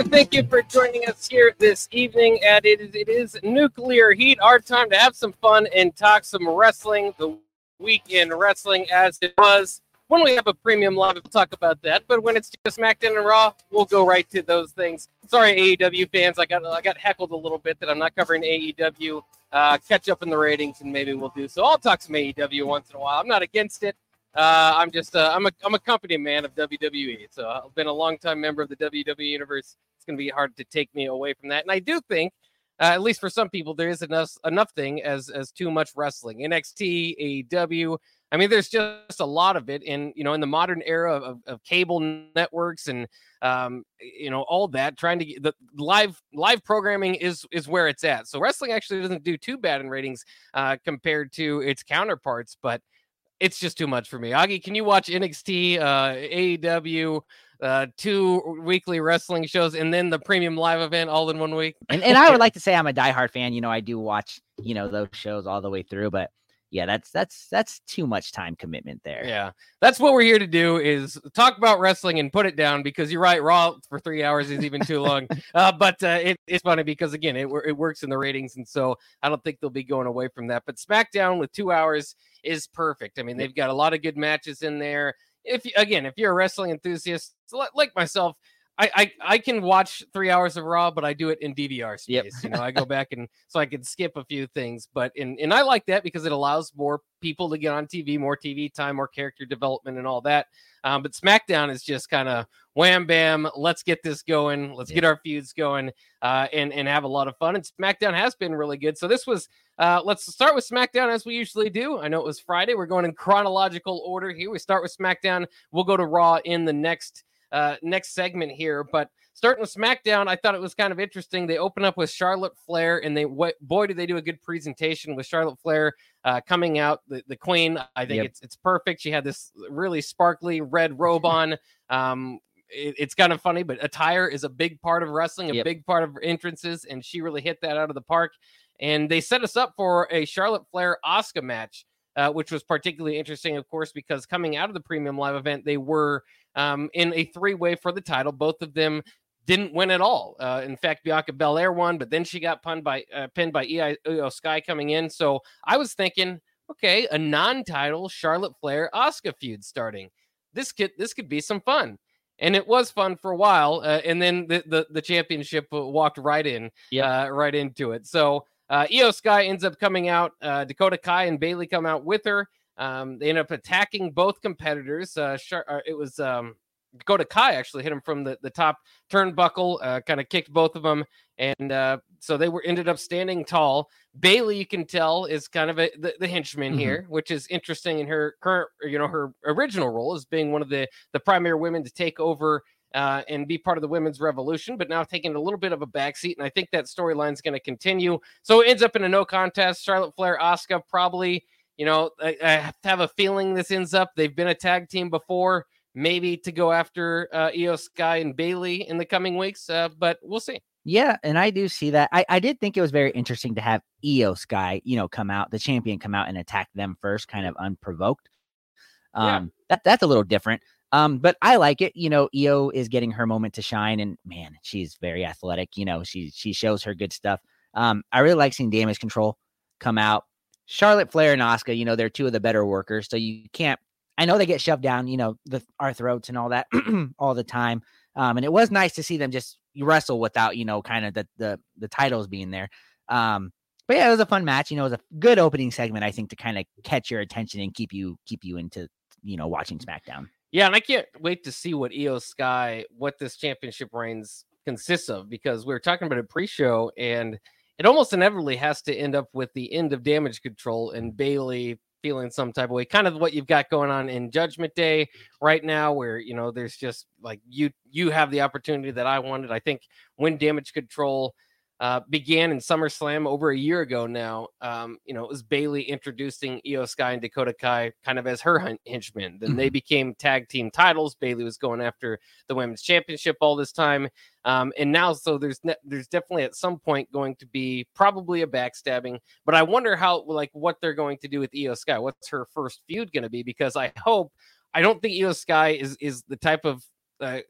and thank you for joining us here this evening. At it is, it is nuclear heat. Our time to have some fun and talk some wrestling. The week in wrestling as it was. When we have a premium live, we'll talk about that. But when it's just SmackDown and Raw, we'll go right to those things. Sorry, AEW fans, I got I got heckled a little bit that I'm not covering AEW. Uh, catch up in the ratings, and maybe we'll do so. I'll talk some AEW once in a while. I'm not against it. Uh, I'm just uh, I'm a I'm a company man of WWE. So I've been a long time member of the WWE universe. It's going to be hard to take me away from that. And I do think, uh, at least for some people, there is enough enough thing as as too much wrestling. NXT, AEW. I mean, there's just a lot of it, in you know, in the modern era of, of cable networks and um, you know all that, trying to get the live live programming is is where it's at. So wrestling actually doesn't do too bad in ratings uh, compared to its counterparts, but it's just too much for me. Augie, can you watch NXT, uh, AEW, uh, two weekly wrestling shows, and then the premium live event all in one week? And, and I would like to say I'm a diehard fan. You know, I do watch you know those shows all the way through, but yeah, that's that's that's too much time commitment there. Yeah, that's what we're here to do is talk about wrestling and put it down because you're right. Raw for three hours is even too long. uh, but uh, it, it's funny because again, it it works in the ratings, and so I don't think they'll be going away from that. But SmackDown with two hours is perfect. I mean, they've got a lot of good matches in there. If again, if you're a wrestling enthusiast like myself, I, I, I can watch three hours of Raw, but I do it in DVR space. Yep. you know, I go back and so I can skip a few things. But in and I like that because it allows more people to get on TV, more TV time, more character development, and all that. Um, but SmackDown is just kind of wham bam, let's get this going, let's yeah. get our feuds going, uh, and and have a lot of fun. And SmackDown has been really good. So this was uh, let's start with SmackDown as we usually do. I know it was Friday. We're going in chronological order here. We start with SmackDown. We'll go to Raw in the next uh, next segment here. But starting with SmackDown, I thought it was kind of interesting. They open up with Charlotte Flair, and they what, boy did they do a good presentation with Charlotte Flair uh, coming out the, the Queen. I think yep. it's it's perfect. She had this really sparkly red robe on. Um, it, it's kind of funny, but attire is a big part of wrestling, a yep. big part of entrances, and she really hit that out of the park. And they set us up for a Charlotte Flair Asuka match. Uh, which was particularly interesting, of course, because coming out of the premium live event, they were um, in a three way for the title. Both of them didn't win at all. Uh, in fact, Bianca Belair won, but then she got pinned by uh, pinned by Sky coming in. So I was thinking, okay, a non-title Charlotte Flair Asuka feud starting. This could this could be some fun, and it was fun for a while. Uh, and then the, the, the championship walked right in, yeah, uh, right into it. So uh, Iyo Sky ends up coming out. Uh, Dakota Kai and Bayley come out with her. Um, they end up attacking both competitors. Uh, uh, it was um, Dakota Kai actually hit him from the, the top turnbuckle, uh, kind of kicked both of them, and uh, so they were ended up standing tall. Bayley, you can tell, is kind of a, the, the henchman mm-hmm. here, which is interesting in her current, you know, her original role as being one of the the primary women to take over uh, and be part of the women's revolution, but now taking a little bit of a backseat. And I think that storyline is going to continue. So it ends up in a no contest. Charlotte Flair, Asuka probably you know, I, I, have a feeling this ends up. They've been a tag team before, maybe to go after uh, Iyo Sky and Bayley in the coming weeks, uh, but we'll see. Yeah, and I do see that. I, I did think it was very interesting to have Iyo Sky, you know, come out, the champion come out and attack them first, kind of unprovoked. Um, yeah. that that's a little different. Um, but I like it. You know, Iyo is getting her moment to shine, and man, she's very athletic. You know, she she shows her good stuff. Um, I really like seeing damage control come out Charlotte Flair and Asuka, you know, they're two of the better workers. So you can't, I know they get shoved down, you know, the our throats and all that all the time. Um, and it was nice to see them just wrestle without, you know, kind of the the the titles being there. Um, but yeah, it was a fun match. You know, it was a good opening segment, I think, to kind of catch your attention and keep you keep you into, you know, watching SmackDown. Yeah, and I can't wait to see what Iyo Sky, what this championship reigns consists of, because we were talking about a pre-show and it almost inevitably has to end up with the end of damage control and Bayley feeling some type of way. Kind of what you've got going on in Judgment Day right now, where you know there's just like you you have the opportunity that I wanted. I think when damage control uh, began in SummerSlam over a year ago now. Um, you know, it was Bayley introducing Iyo Sky and Dakota Kai kind of as her henchmen. Then mm-hmm. they became tag team titles. Bayley was going after the women's championship all this time. Um, and now, so there's ne- there's definitely at some point going to be probably a backstabbing, but I wonder how like what they're going to do with Iyo Sky. What's her first feud going to be? Because I hope I don't think Iyo Sky is is the type of uh,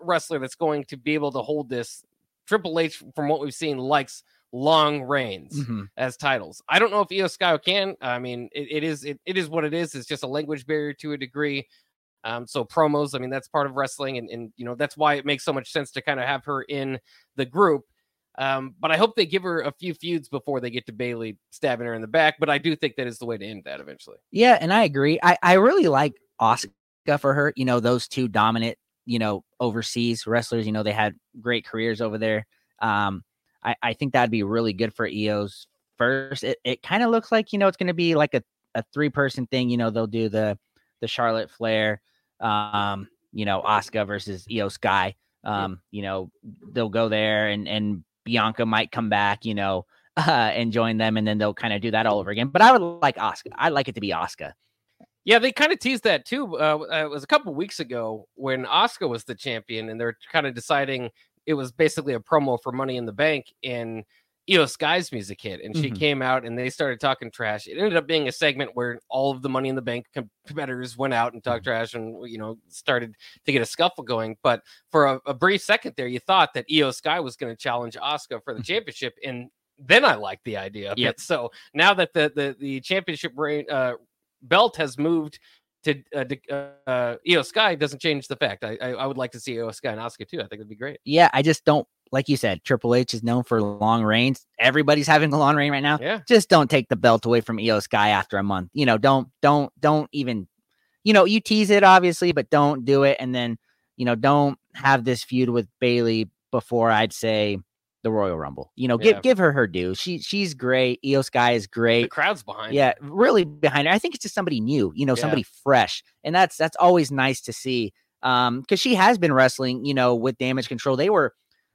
wrestler that's going to be able to hold this. Triple H, from what we've seen, likes long reigns Mhm. as titles. I don't know if Iyo Sky can. I mean, it, it is it, it is what it is. It's just a language barrier to a degree. Um, so promos, I mean, that's part of wrestling, and, and you know that's why it makes so much sense to kind of have her in the group. Um, but I hope they give her a few feuds before they get to Bayley stabbing her in the back. But I do think that is the way to end that eventually. Yeah, and I agree. I, I really like Asuka for her. You know, those two dominant, you know, overseas wrestlers, you know, they had great careers over there. Um, I, I think that'd be really good for Iyo's first. It, it kind of looks like, you know, it's gonna be like a, a three person thing. You know, they'll do the the Charlotte Flair, um, you know, Asuka versus Iyo Sky. Um, you know, they'll go there and and Bianca might come back, you know, uh, and join them, and then they'll kind of do that all over again. But I would like Asuka. I'd like it to be Asuka. Yeah, they kind of teased that too. Uh, uh, it was a couple weeks ago when Asuka was the champion, and they're kind of deciding it was basically a promo for Money in the Bank, and Iyo Sky's music hit, and she Mhm. came out and they started talking trash. It ended up being a segment where all of the Money in the Bank competitors went out and talked trash, and you know started to get a scuffle going. But for a, a brief second there, you thought that Iyo Sky was going to challenge Asuka for the Mhm. championship, and then I liked the idea Yep. it. So now that the the the championship reign, uh, belt has moved to uh, to, uh, Iyo Sky doesn't change the fact. I, I I would like to see Iyo Sky and Asuka too. I think it'd be great. Yeah, I just don't like you said. Triple H is known for long reigns. Everybody's having a long reign right now. Yeah, Just don't take the belt away from Iyo Sky after a month. You know, don't don't don't even. You know, you tease it obviously, but don't do it. And then you know, don't have this feud with Bayley before I'd say the Royal Rumble. You know, give Yeah. give her her due. She she's great. Iyo Sky is great. the crowd's behind. Yeah, really behind her. I think it's just somebody new, you know, Yeah. somebody fresh. And that's that's always nice to see. Um, because she has been wrestling, you know, with damage control. They were,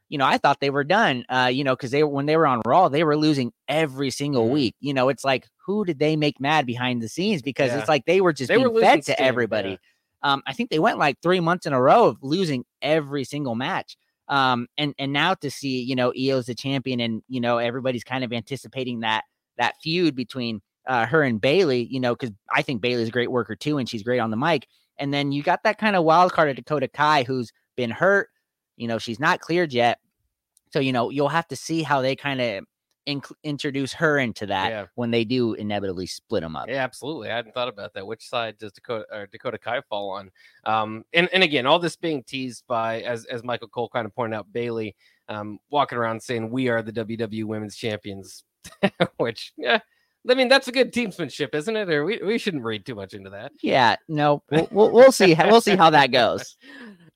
you know, I thought they were done. Uh, you know, because they when they were on Raw, they were losing every single Mhm. week. You know, it's like who did they make mad behind the scenes? Because Yeah. it's like they were just They being losing fed to steam, everybody. Um, I think they went like three months in a row of losing every single match. Um, and and now to see, you know, Iyo's the champion, and you know, everybody's kind of anticipating that that feud between uh, her and Bayley, you know, because I think Bayley's a great worker too, and she's great on the mic. And then you got that kind of wild card of Dakota Kai, who's been hurt. You know, she's not cleared yet. So, you know, you'll have to see how they kind of inc- introduce her into that Yeah. when they do inevitably split them up. Yeah, absolutely. I hadn't thought about that. Which side does Dakota or Dakota Kai fall on? Um, and and again, all this being teased by, as as Michael Cole kind of pointed out, Bayley um, walking around saying we are the WWE Women's Champions, which yeah, I mean that's a good teamsmanship, isn't it? Or we, we shouldn't read too much into that. Yeah, no, we'll, we'll, we'll see. We'll see how that goes.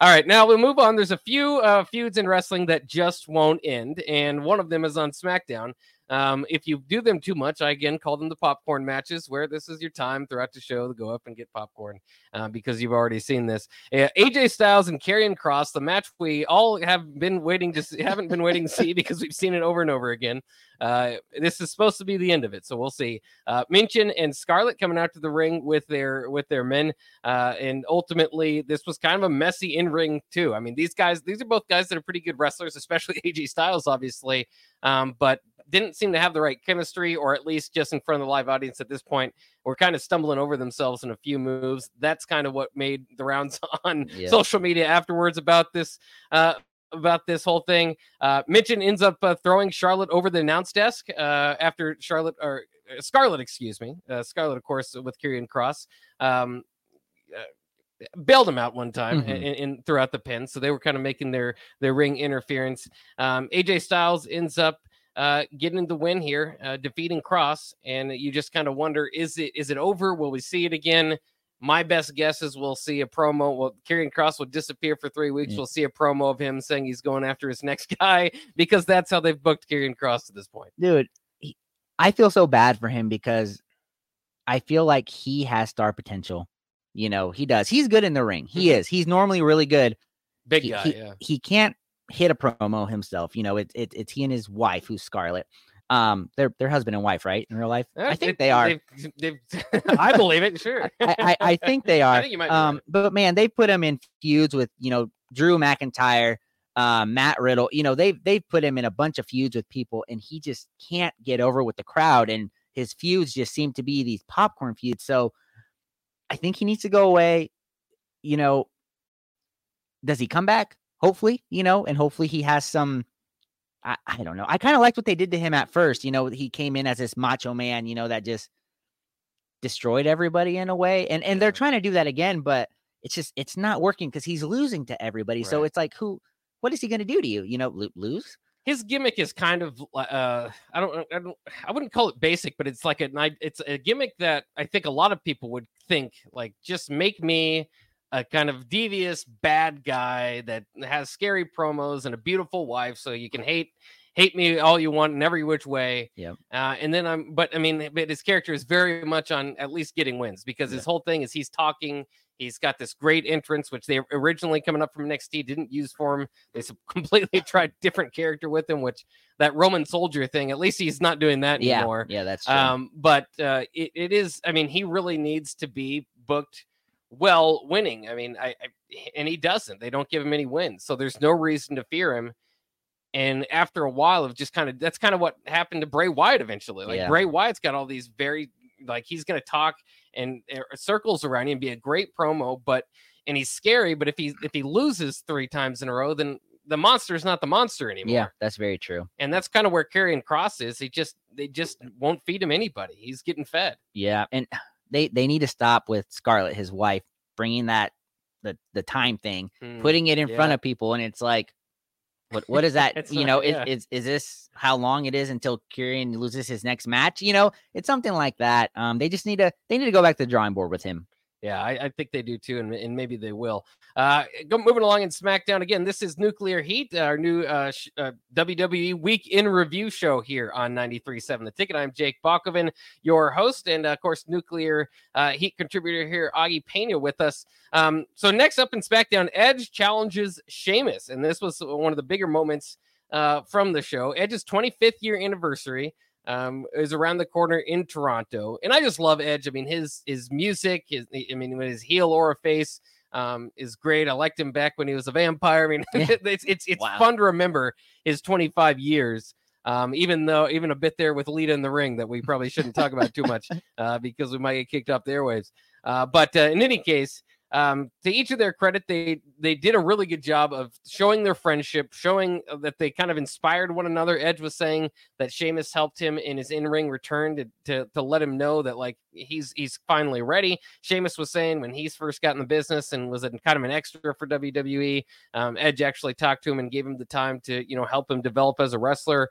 All right, now we'll move on. There's a few uh, feuds in wrestling that just won't end, and one of them is on SmackDown. Um, if you do them too much, I again call them the popcorn matches, where this is your time throughout the show to go up and get popcorn uh, because you've already seen this. Uh, AJ Styles and Karrion Kross, the match we all have been waiting to see, haven't been waiting to see because we've seen it over and over again. Uh, this is supposed to be the end of it, so we'll see. Uh, Michin and Scarlett coming out to the ring with their with their men, uh, and ultimately this was kind of a messy in ring too. I mean, these guys, these are both guys that are pretty good wrestlers, especially AJ Styles, obviously, um, but didn't seem to have the right chemistry, or at least just in front of the live audience at this point, were kind of stumbling over themselves in a few moves. That's kind of what made the rounds on Yeah. social media afterwards about this. Uh, about this whole thing. Uh, Michin ends up uh, throwing Charlotte over the announce desk uh, after Charlotte or uh, Scarlett, excuse me, uh, Scarlett, of course, with Karrion Kross. Um, uh, bailed him out one time Mhm. in, in throughout the pin, so they were kind of making their their ring interference. Um, AJ Styles ends up uh, getting the win here, uh, defeating Kross, and you just kind of wonder: is it is it over? Will we see it again? My best guess is we'll see a promo. Well, Karrion Kross will disappear for three weeks. Yeah. We'll see a promo of him saying he's going after his next guy because that's how they've booked Karrion Kross to this point. dude, he, I feel so bad for him because I feel like he has star potential. You know, he does. He's good in the ring. He Mhm. is. He's normally really good. Big he, guy, he, yeah. he can't hit a promo himself. You know, it's it, it's he and his wife, who's Scarlett. Um, they're they're husband and wife, right? In real life, Yeah, I think it- they are. they've- they've- I believe it. Sure. I, I, I think they are. I think you might um, right. but man, they put him in feuds with you know Drew McIntyre, uh, Matt Riddle. You know they've they've put him in a bunch of feuds with people, and he just can't get over with the crowd. And his feuds just seem to be these popcorn feuds. So I think he needs to go away. You know, does he come back? Hopefully, you know, and hopefully he has some. I, I don't know. I kind of liked what they did to him at first. You know, he came in as this macho man, you know, that just destroyed everybody in a way. And and they're trying to do that again, but it's just it's not working because he's losing to everybody. So it's like who what is he going to do to you? You know, lo- lose? his gimmick is kind of uh I don't I don't I wouldn't call it basic, but it's like a it's a gimmick that I think a lot of people would think like just make me a kind of devious bad guy that has scary promos and a beautiful wife so you can hate hate me all you want in every which way. Yep. Uh, and then I'm but I mean but his character is very much on at least getting wins because his whole thing is he's talking He's got this great entrance, which they originally coming up from NXT didn't use for him. They completely tried different character with him, which that Roman soldier thing. At least he's not doing that Yeah, anymore. yeah, that's true. Um, but uh, it, it is. I mean, he really needs to be booked well, winning. I mean, I, I and he doesn't. They don't give him any wins, so there's no reason to fear him. And after a while of just kind of that's kind of what happened to Bray Wyatt eventually. Like Yeah. Bray Wyatt's got all these very like he's going to talk and uh, circles around you and be a great promo, but and he's scary. But if he if he loses three times in a row, then the monster is not the monster anymore. yeah, that's very true. And that's kind of where Karrion Kross is. He just they just won't feed him anybody. He's getting fed. Yeah, and they they need to stop with Scarlett, his wife, bringing that the the time thing, Mm, putting it in front of people, and it's like, what what is that? You not- know, yeah. is, is is this how long it is until Karrion loses his next match? You know, it's something like that. Um, they just need to they need to go back to the drawing board with him. Yeah, I, I think they do too, and, and maybe they will. Uh, go moving along in SmackDown again. This is Nuclear Heat, our new uh, sh- uh, WWE Week in Review show here on 93.7 The Ticket. I'm Jake Bakoven, your host, and uh, of course, Nuclear uh, Heat contributor here, Augie Pena, with us. Um, so next up in SmackDown, Edge challenges Sheamus, and this was one of the bigger moments uh, from the show. Edge's 25th year anniversary um, is around the corner in Toronto, and I just love Edge. I mean, his his music, his I mean, when his heel aura face um, is great. I liked him back when he was a vampire. I mean, Yeah. it's it's it's Wow. fun to remember his 25 years. Um, even though even a bit there with Lita in the ring that we probably shouldn't talk about too much uh, because we might get kicked off the airwaves. Uh, but uh, in any case, um, to each of their credit, they they did a really good job of showing their friendship, showing that they kind of inspired one another. Edge was saying that Sheamus helped him in his in-ring return to, to to let him know that like he's he's finally ready. Sheamus was saying when he's first got in the business and was a, kind of an extra for WWE, um, Edge actually talked to him and gave him the time to you know help him develop as a wrestler.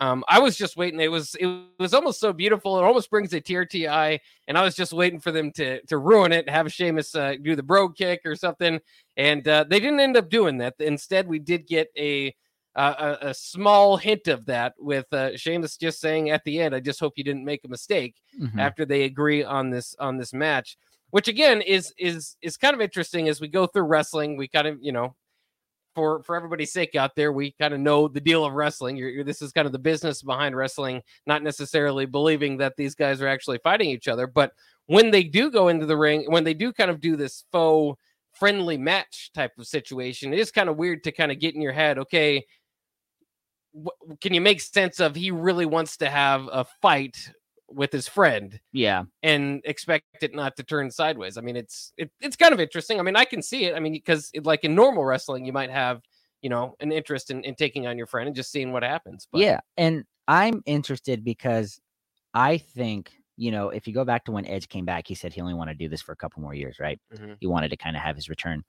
Um, I was just waiting. It was it was almost so beautiful. It almost brings a tear to your eye. And I was just waiting for them to to ruin it, have Sheamus uh, do the bro kick or something. And uh, they didn't end up doing that. Instead, we did get a uh, a, a small hint of that with uh, Sheamus just saying at the end, "I just hope you didn't make a mistake." Mhm. after they agree on this on this match which again is is is kind of interesting as we go through wrestling we kind of you know for for everybody's sake out there we kind of know the deal of wrestling. You're, you're- this is kind of the business behind wrestling not necessarily believing that these guys are actually fighting each other but when they do go into the ring when they do kind of do this faux friendly match type of situation it is kind of weird to kind of get in your head okay can you make sense of he really wants to have a fight with his friend Yeah, and expect it not to turn sideways. I mean, it's it, it's kind of interesting. I mean, I can see it. I mean, because like in normal wrestling, you might have you know an interest in, in taking on your friend and just seeing what happens. But yeah, and I'm interested because I think you know if you go back to when Edge came back, he said he only wanted to do this for a couple more years, right? Mhm. He wanted to kind of have his return.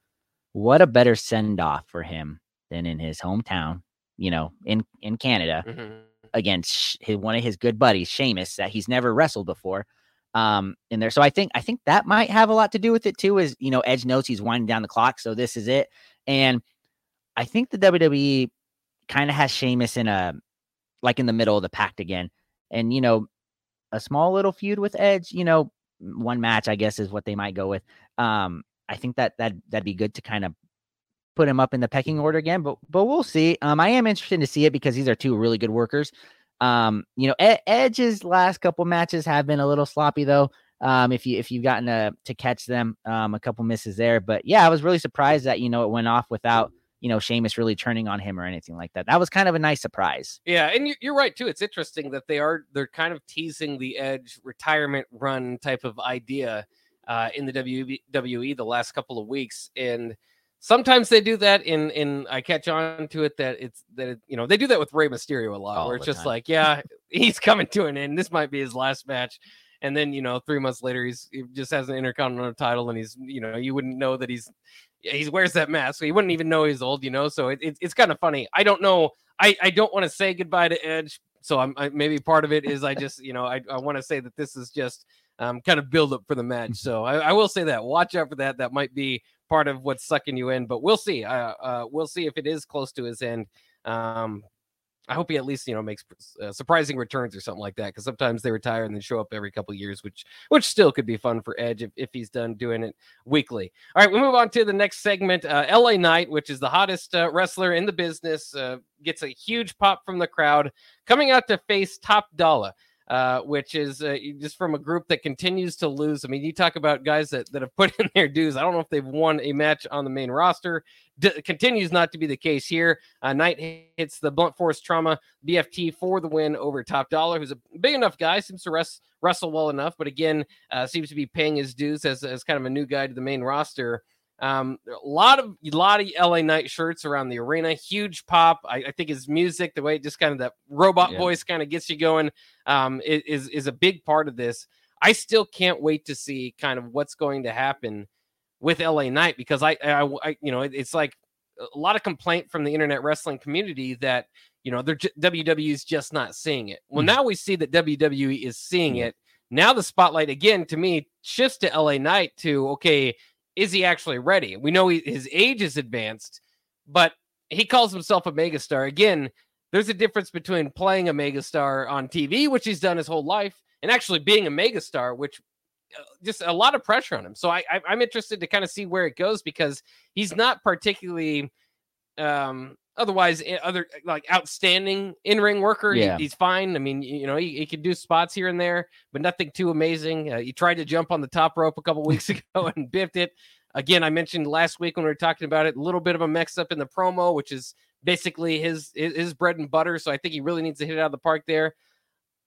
What a better send off for him than in his hometown, you know, in in Canada. Mhm. Against his, one of his good buddies, Sheamus, that he's never wrestled before. Um, in there, so I think I think that might have a lot to do with it too. Is you know Edge knows he's winding down the clock, so this is it, and I think the WWE kind of has Sheamus in a like in the middle of the pack again, and you know a small little feud with Edge. You know, one match I guess is what they might go with. Um, I think that that that'd be good to kind of put him up in the pecking order again, but but we'll see. Um, I am interested to see it because these are two really good workers. Um, you know, Ed- Edge's last couple matches have been a little sloppy though. Um, if you if you've gotten to to catch them, um, a couple misses there, but yeah, I was really surprised that you know it went off without you know Sheamus really turning on him or anything like that. That was kind of a nice surprise. yeah, and you're, right too. It's interesting that they are they're kind of teasing the Edge retirement run type of idea uh, in the WWE the last couple of weeks, and sometimes they do that in in I catch on to it that it's that it, you know they do that with Rey Mysterio a lot All where it's just time. like yeah he's coming to an end this might be his last match and then you know three months later he's he just has an intercontinental title and he's you know you wouldn't know that he's he wears that mask so you wouldn't even know he's old you know so it, it, it's kind of funny I don't know I I don't want to say goodbye to Edge so I'm I, maybe part of it is I just you know I I want to say that this is just um, kind of build up for the match. So I, I will say that watch out for that. That might be part of what's sucking you in, but we'll see. Uh, uh, we'll see if it is close to his end. Um, I hope he at least you know makes uh, surprising returns or something like that because sometimes they retire and then show up every couple years, which which still could be fun for Edge if, if he's done doing it weekly. All right, we move on to the next segment. Uh, LA Knight, which is the hottest uh, wrestler in the business, uh, gets a huge pop from the crowd coming out to face Top Dolla uh, which is uh, just from a group that continues to lose. I mean, you talk about guys that, that have put in their dues. I don't know if they've won a match on the main roster. D- continues not to be the case here. Uh, Knight hits the blunt force trauma BFT for the win over Top Dolla, who's a big enough guy, seems to rest, wrestle well enough, but again, uh, seems to be paying his dues as, as kind of a new guy to the main roster. Um, a lot of a lot of LA Knight shirts around the arena. Huge pop. I, I think his music, the way it just kind of that robot Yeah. voice kind of gets you going, um, is is a big part of this. I still can't wait to see kind of what's going to happen with LA Knight because I, I, I you know, it- it's like a lot of complaint from the internet wrestling community that you know they're j- WWE's just not seeing it. Well, Mhm. now we see that WWE is seeing Yeah. it. Now the spotlight again to me shifts to LA Knight to okay, is he actually ready? We know he, his age is advanced, but he calls himself a megastar. Again, there's a difference between playing a megastar on TV, which he's done his whole life, and actually being a megastar, which uh, just a lot of pressure on him. So I, I I'm interested to kind of see where it goes because he's not particularly um otherwise eh, other like outstanding in-ring worker He- he's fine. I mean you know he, he could do spots here and there but nothing too amazing. Uh, he tried to jump on the top rope a couple weeks ago and biffed it. Again i mentioned last week when we were talking about it a little bit of a mix up in the promo which is basically his his, his bread and butter so i think he really needs to hit it out of the park there.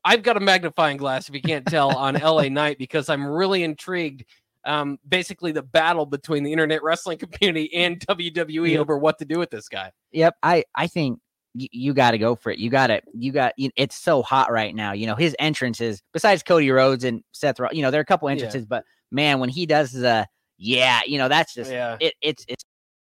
I've got a magnifying glass if you can't tell on la knight because i'm really intrigued um, basically the battle between the internet wrestling community and WWE Yep. over what to do with this guy. Yep, I I think y- you got to go for it. You got to you got it's so hot right now. You know his entrances besides Cody Rhodes and Seth. Roll- You know there are a couple Yeah. entrances, but man, when he does the yeah, you know that's just Yeah. it. It's it's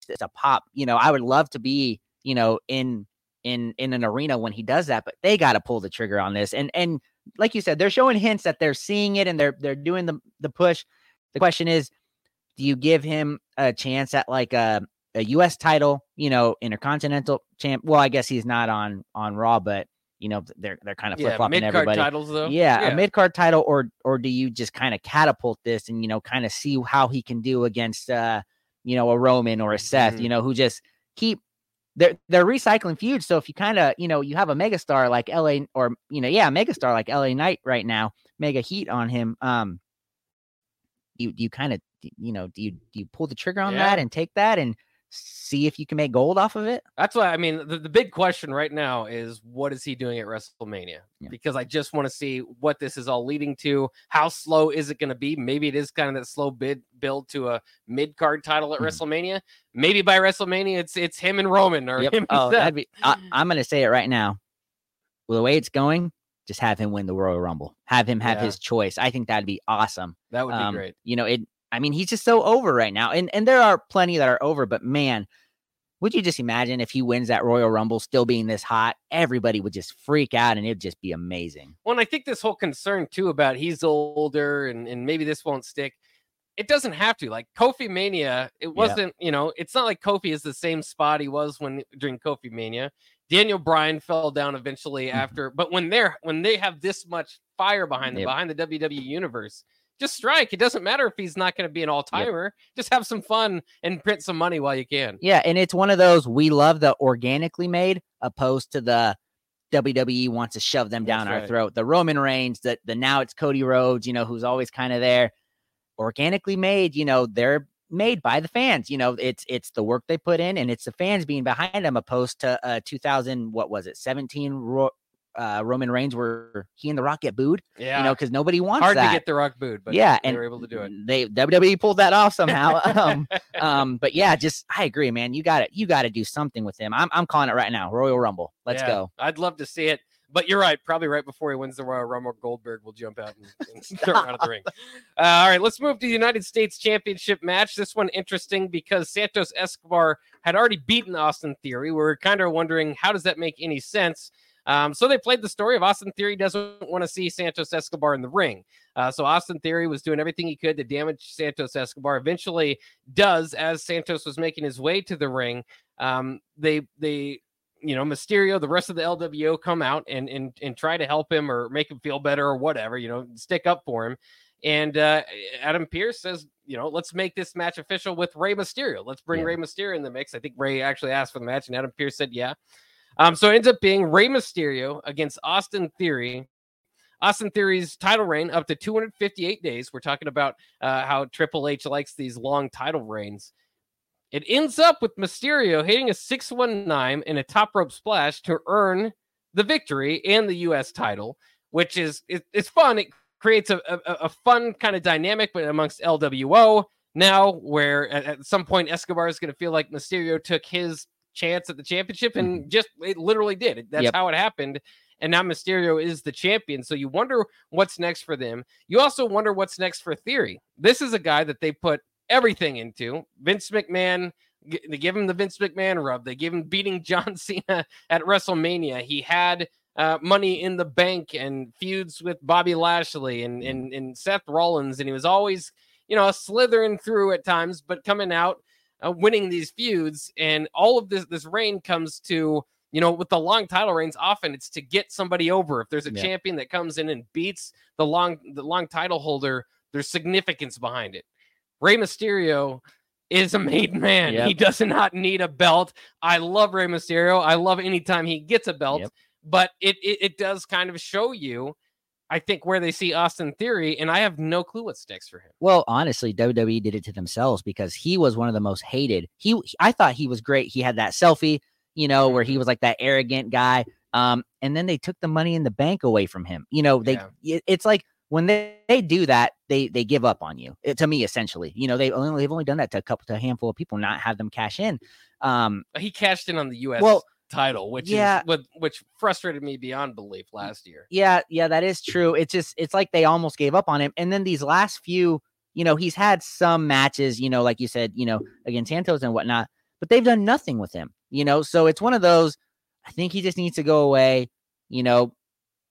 it's a pop. You know I would love to be you know in in in an arena when he does that, but they got to pull the trigger on this. And and like you said, they're showing hints that they're seeing it and they're they're doing the the push. The question is, do you give him a chance at like a a U.S. title, you know, intercontinental champ? Well, I guess he's not on on Raw, but you know they're they're kind of flip Yeah, flopping card everybody. titles though. Yeah, a mid card title, or or do you just kind of catapult this and you know kind of see how he can do against uh you know a Roman or a Seth, Mhm. you know, who just keep they're they're recycling feuds. So if you kind of you know you have a megastar like LA or you know yeah a megastar like LA Knight right now, mega heat on him. Um, you you kind of you know do you do you pull the trigger on that and take that and see if you can make gold off of it? That's why I mean the, the big question right now is what is he doing at WrestleMania? Yeah. Because I just want to see what this is all leading to. How slow is it going to be? Maybe it is kind of that slow bid build to a mid card title at Mhm. WrestleMania. Maybe by WrestleMania it's it's him and Roman or Yep. him Oh, be. I, I'm going to say it right now. Well, the way it's going, just have him win the Royal Rumble. Have him have Yeah. his choice. I think that'd be awesome. That would be Um, great. You know, it. I mean, he's just so over right now, and and there are plenty that are over. But man, would you just imagine if he wins that Royal Rumble, still being this hot? Everybody would just freak out, and it'd just be amazing. Well, and I think this whole concern too about he's older and, and maybe this won't stick. It doesn't have to. Like Kofi Mania, it wasn't, you know, it's not like Kofi is the same spot he was when during Kofi Mania. Daniel Bryan fell down eventually Mhm. after, but when they're when they have this much fire behind them, Yep. behind the WWE universe, just strike. It doesn't matter if he's not going to be an all timer. Just have some fun and print some money while you can. Yeah, and it's one of those we love the organically made, opposed to the WWE wants to shove them down That's our right. throat. The Roman Reigns, the the now it's Cody Rhodes, you know, who's always kind of there. Organically made, you know, they're made by the fans. You know, it's it's the work they put in, and it's the fans being behind them, opposed to uh 2000, what was it, 17 Ro- uh, Roman Reigns where he and The Rock get booed. Yeah, You know, because nobody wants hard that. to get the Rock booed, but Yeah, they and were able to do it. They WWE pulled that off somehow. um, um, but yeah, just I agree, man. You got to you got to do something with him. I'm I'm calling it right now. Royal Rumble. Let's Yeah, go. I'd love to see it. But you're right. Probably right before he wins the Royal Rumble, Goldberg will jump out and, and throw out of the ring. Uh, all right, let's move to the United States Championship match. This one interesting because Santos Escobar had already beaten Austin Theory. We were kind of wondering how does that make any sense. Um, so they played the story of Austin Theory doesn't want to see Santos Escobar in the ring. Uh, so Austin Theory was doing everything he could to damage Santos Escobar. Eventually, does as Santos was making his way to the ring. Um, they they you know, Mysterio, the rest of the LWO come out and and and try to help him or make him feel better or whatever, you know, stick up for him. And uh, Adam Pearce says, you know, let's make this match official with Rey Mysterio. Let's bring Yeah. Rey Mysterio in the mix. I think Rey actually asked for the match, and Adam Pearce said, yeah. Um, so it ends up being Rey Mysterio against Austin Theory. Austin Theory's title reign up to 258 days. We're talking about uh, how Triple H likes these long title reigns. It ends up with Mysterio hitting a 619 and a top rope splash to earn the victory and the U.S. title, which is it, it's fun. It creates a, a, a fun kind of dynamic but amongst LWO now, where at, at some point Escobar is going to feel like Mysterio took his chance at the championship and just it literally did. That's Mm-hmm. Yep. how it happened. And now Mysterio is the champion. So you wonder what's next for them. You also wonder what's next for Theory. This is a guy that they put everything into. Vince McMahon, they give him the Vince McMahon rub. They give him beating John Cena at WrestleMania. He had uh, money in the bank and feuds with Bobby Lashley and, and, and Seth Rollins. And he was always, you know, slithering through at times, but coming out uh, winning these feuds. And all of this, this reign comes to, you know, with the long title reigns, often it's to get somebody over. If there's a Yeah. champion that comes in and beats the long, the long title holder, there's significance behind it. Rey Mysterio is a made man. Yep. He does not need a belt. I love Rey Mysterio. I love anytime he gets a belt, Yep. but it, it it does kind of show you, I think, where they see Austin Theory, and I have no clue what sticks for him. Well, honestly, WWE did it to themselves because he was one of the most hated. He, I thought he was great. He had that selfie, you know, where he was like that arrogant guy. Um, and then they took the money in the bank away from him. You know, they, Yeah. it- it's like when they, they do that, they they give up on you. It, to me, essentially, you know, they only they've only done that to a couple to a handful of people, not have them cash in. Um, He cashed in on the U.S. Well, title, which yeah. is which frustrated me beyond belief last year. Yeah, yeah, that is true. It's just it's like they almost gave up on him. And then these last few, you know, he's had some matches, you know, like you said, you know, against Santos and whatnot, but they've done nothing with him, you know. So it's one of those. I think he just needs to go away, you know,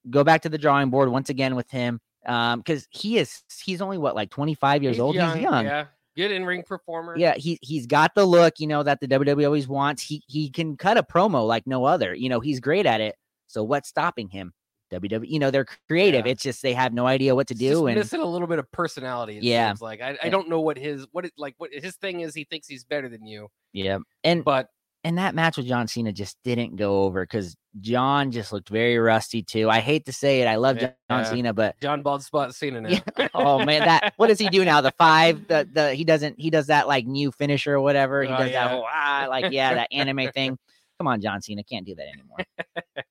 go back to the drawing board once again with him. Um, because he is he's only what like 25 years old. he's young. Yeah, good in ring performer. Yeah, he he's got the look, you know, that the WWE always wants. He he can cut a promo like no other. You know, he's great at it. So what's stopping him? WWE, you know, they're creative. Yeah. It's just they have no idea what to He's do. And missing a little bit of personality. It Yeah. seems like I, I Yeah. don't know what his what it like what his thing is. He thinks he's better than you, yeah, and but and that match with John Cena just didn't go over because John just looked very rusty too. I hate to say it, I love John Yeah. Cena, but John Bald Spot Cena now. Yeah. oh man, that what does he do now? The five, the the he doesn't he does that like new finisher or whatever. He Oh, does yeah. that whole ah, like yeah, that anime thing. Come on, John Cena, can't do that anymore.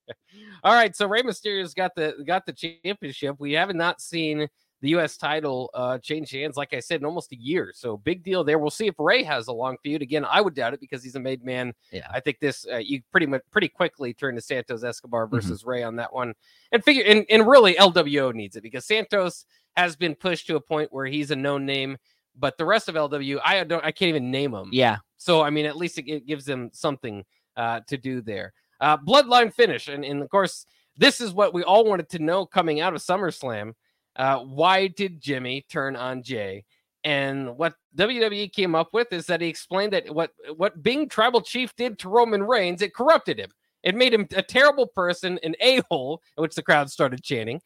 All right, so Rey Mysterio's got the got the championship. We have not seen the U.S. title uh, change hands, like I said, in almost a year. So big deal there. We'll see if Rey has a long feud. Again, I would doubt it because he's a made man. Yeah. I think this uh, you pretty much pretty quickly turn to Santos Escobar Mm-hmm. versus Rey on that one, and figure and, and really LWO needs it because Santos has been pushed to a point where he's a known name, but the rest of LW, I don't, I can't even name them. Yeah, So I mean, at least it, it gives them something uh, to do there. Uh, bloodline finish, and, and of course, this is what we all wanted to know coming out of SummerSlam. Uh, why did Jimmy turn on Jey? And what WWE came up with is that he explained that what what being tribal chief did to Roman Reigns, it corrupted him. It made him a terrible person, an a hole, which the crowd started chanting.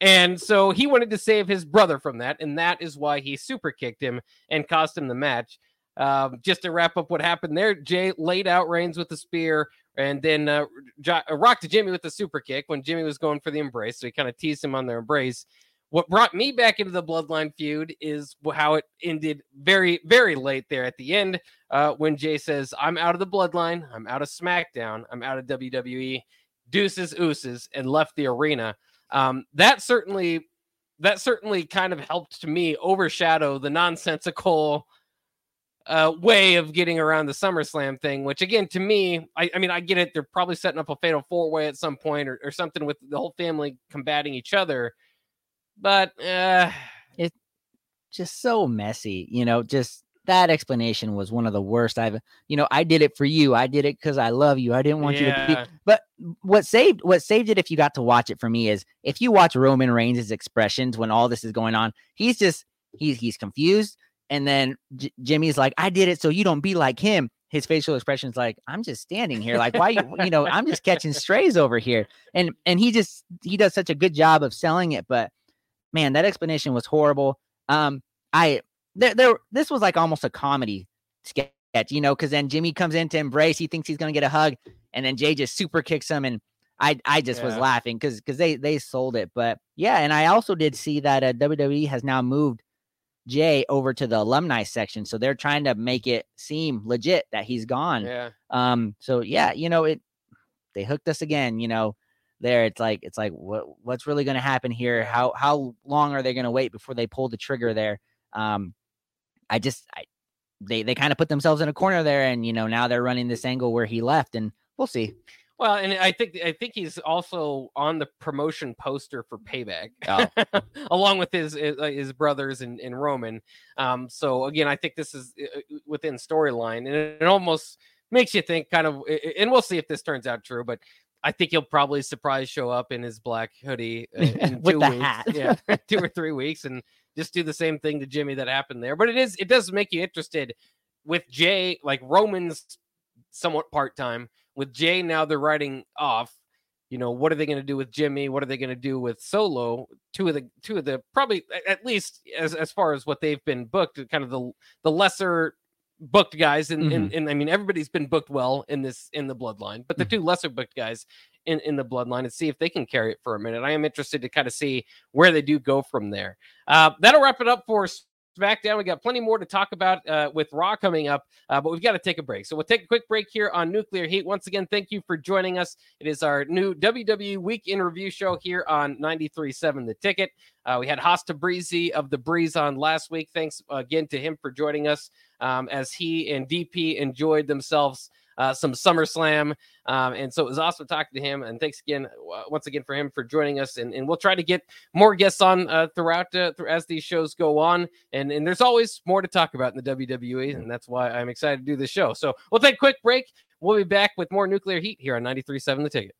And so he wanted to save his brother from that, and that is why he super kicked him and cost him the match. Um, just to wrap up what happened there, Jey laid out Reigns with the spear and then uh, jo- uh, rocked Jimmy with the super kick when Jimmy was going for the embrace. So he kind of teased him on their embrace. What brought me back into the bloodline feud is how it ended very, very late there at the end uh, when Jey says, I'm out of the bloodline, I'm out of SmackDown, I'm out of WWE. deuces ooses and left the arena. Um, that certainly that certainly kind of helped to me overshadow the nonsensical uh, way of getting around the SummerSlam thing, which again, to me, I, I, mean, I get it. They're probably setting up a fatal four way at some point or, or, something with the whole family combating each other. But uh, it's just so messy, you know, just that explanation was one of the worst I've, you know, I did it for you. I did it because I love you. I didn't want yeah. you to be, but what saved, what saved it, if you got to watch it for me is if you watch Roman Reigns' expressions when all this is going on, he's just, he's, he's confused and then J- Jimmy's like, I did it so you don't be like him. His facial expression is like, I'm just standing here. Like, why you, you know, I'm just catching strays over here. And and he just he does such a good job of selling it. But man, that explanation was horrible. Um, I there there this was like almost a comedy sketch, you know, because then Jimmy comes in to embrace, he thinks he's gonna get a hug, and then Jey just super kicks him and I I just yeah. was laughing because because they they sold it. But yeah, and I also did see that uh, WWE has now moved Jey over to the alumni section. So they're trying to make it seem legit that he's gone. Yeah. Um, so yeah, you know, it they hooked us again, you know. There it's like it's like what what's really gonna happen here? How how long are they gonna wait before they pull the trigger there? Um I just I they they kind of put themselves in a corner there and you know now they're running this angle where he left and we'll see. Well, and I think I think he's also on the promotion poster for Payback, oh. along with his uh, his brothers and, and Roman. Um, so again, I think this is uh, uh, within storyline, and it, almost makes you think, kind of. And we'll see if this turns out true, but I think he'll probably surprise show up in his black hoodie uh, in with two the weeks. hat, yeah, two or three weeks, and just do the same thing to Jimmy that happened there. But it is it does make you interested with Jey, like Roman's somewhat part time with Jey now they're writing off. You know, what are they going to do with Jimmy? What are they going to do with Solo? Two of the two of the probably at least as as far as what they've been booked, kind of the the lesser booked guys and, mm-hmm. and, and I mean everybody's been booked well in this in the bloodline, but the mm-hmm. two lesser booked guys in, in the bloodline and see if they can carry it for a minute. I am interested to kind of see where they do go from there. Uh, that'll wrap it up for SmackDown. We got plenty more to talk about uh, with Raw coming up, uh, but we've got to take a break. So we'll take a quick break here on Nuclear Heat. Once again, thank you for joining us. It is our new WWE Week in Review show here on 93.7 The Ticket. Uh, we had Hosta Breezy of The Breeze on last week. Thanks again to him for joining us um, as he and DP enjoyed themselves uh, some SummerSlam. Um, and so it was awesome talking to him. And thanks again, uh, once again, for him for joining us. And, and we'll try to get more guests on uh, throughout uh, th- as these shows go on. And, and there's always more to talk about in the WWE. And that's why I'm excited to do this show. So we'll take a quick break. We'll be back with more nuclear heat here on 93.7 The Ticket.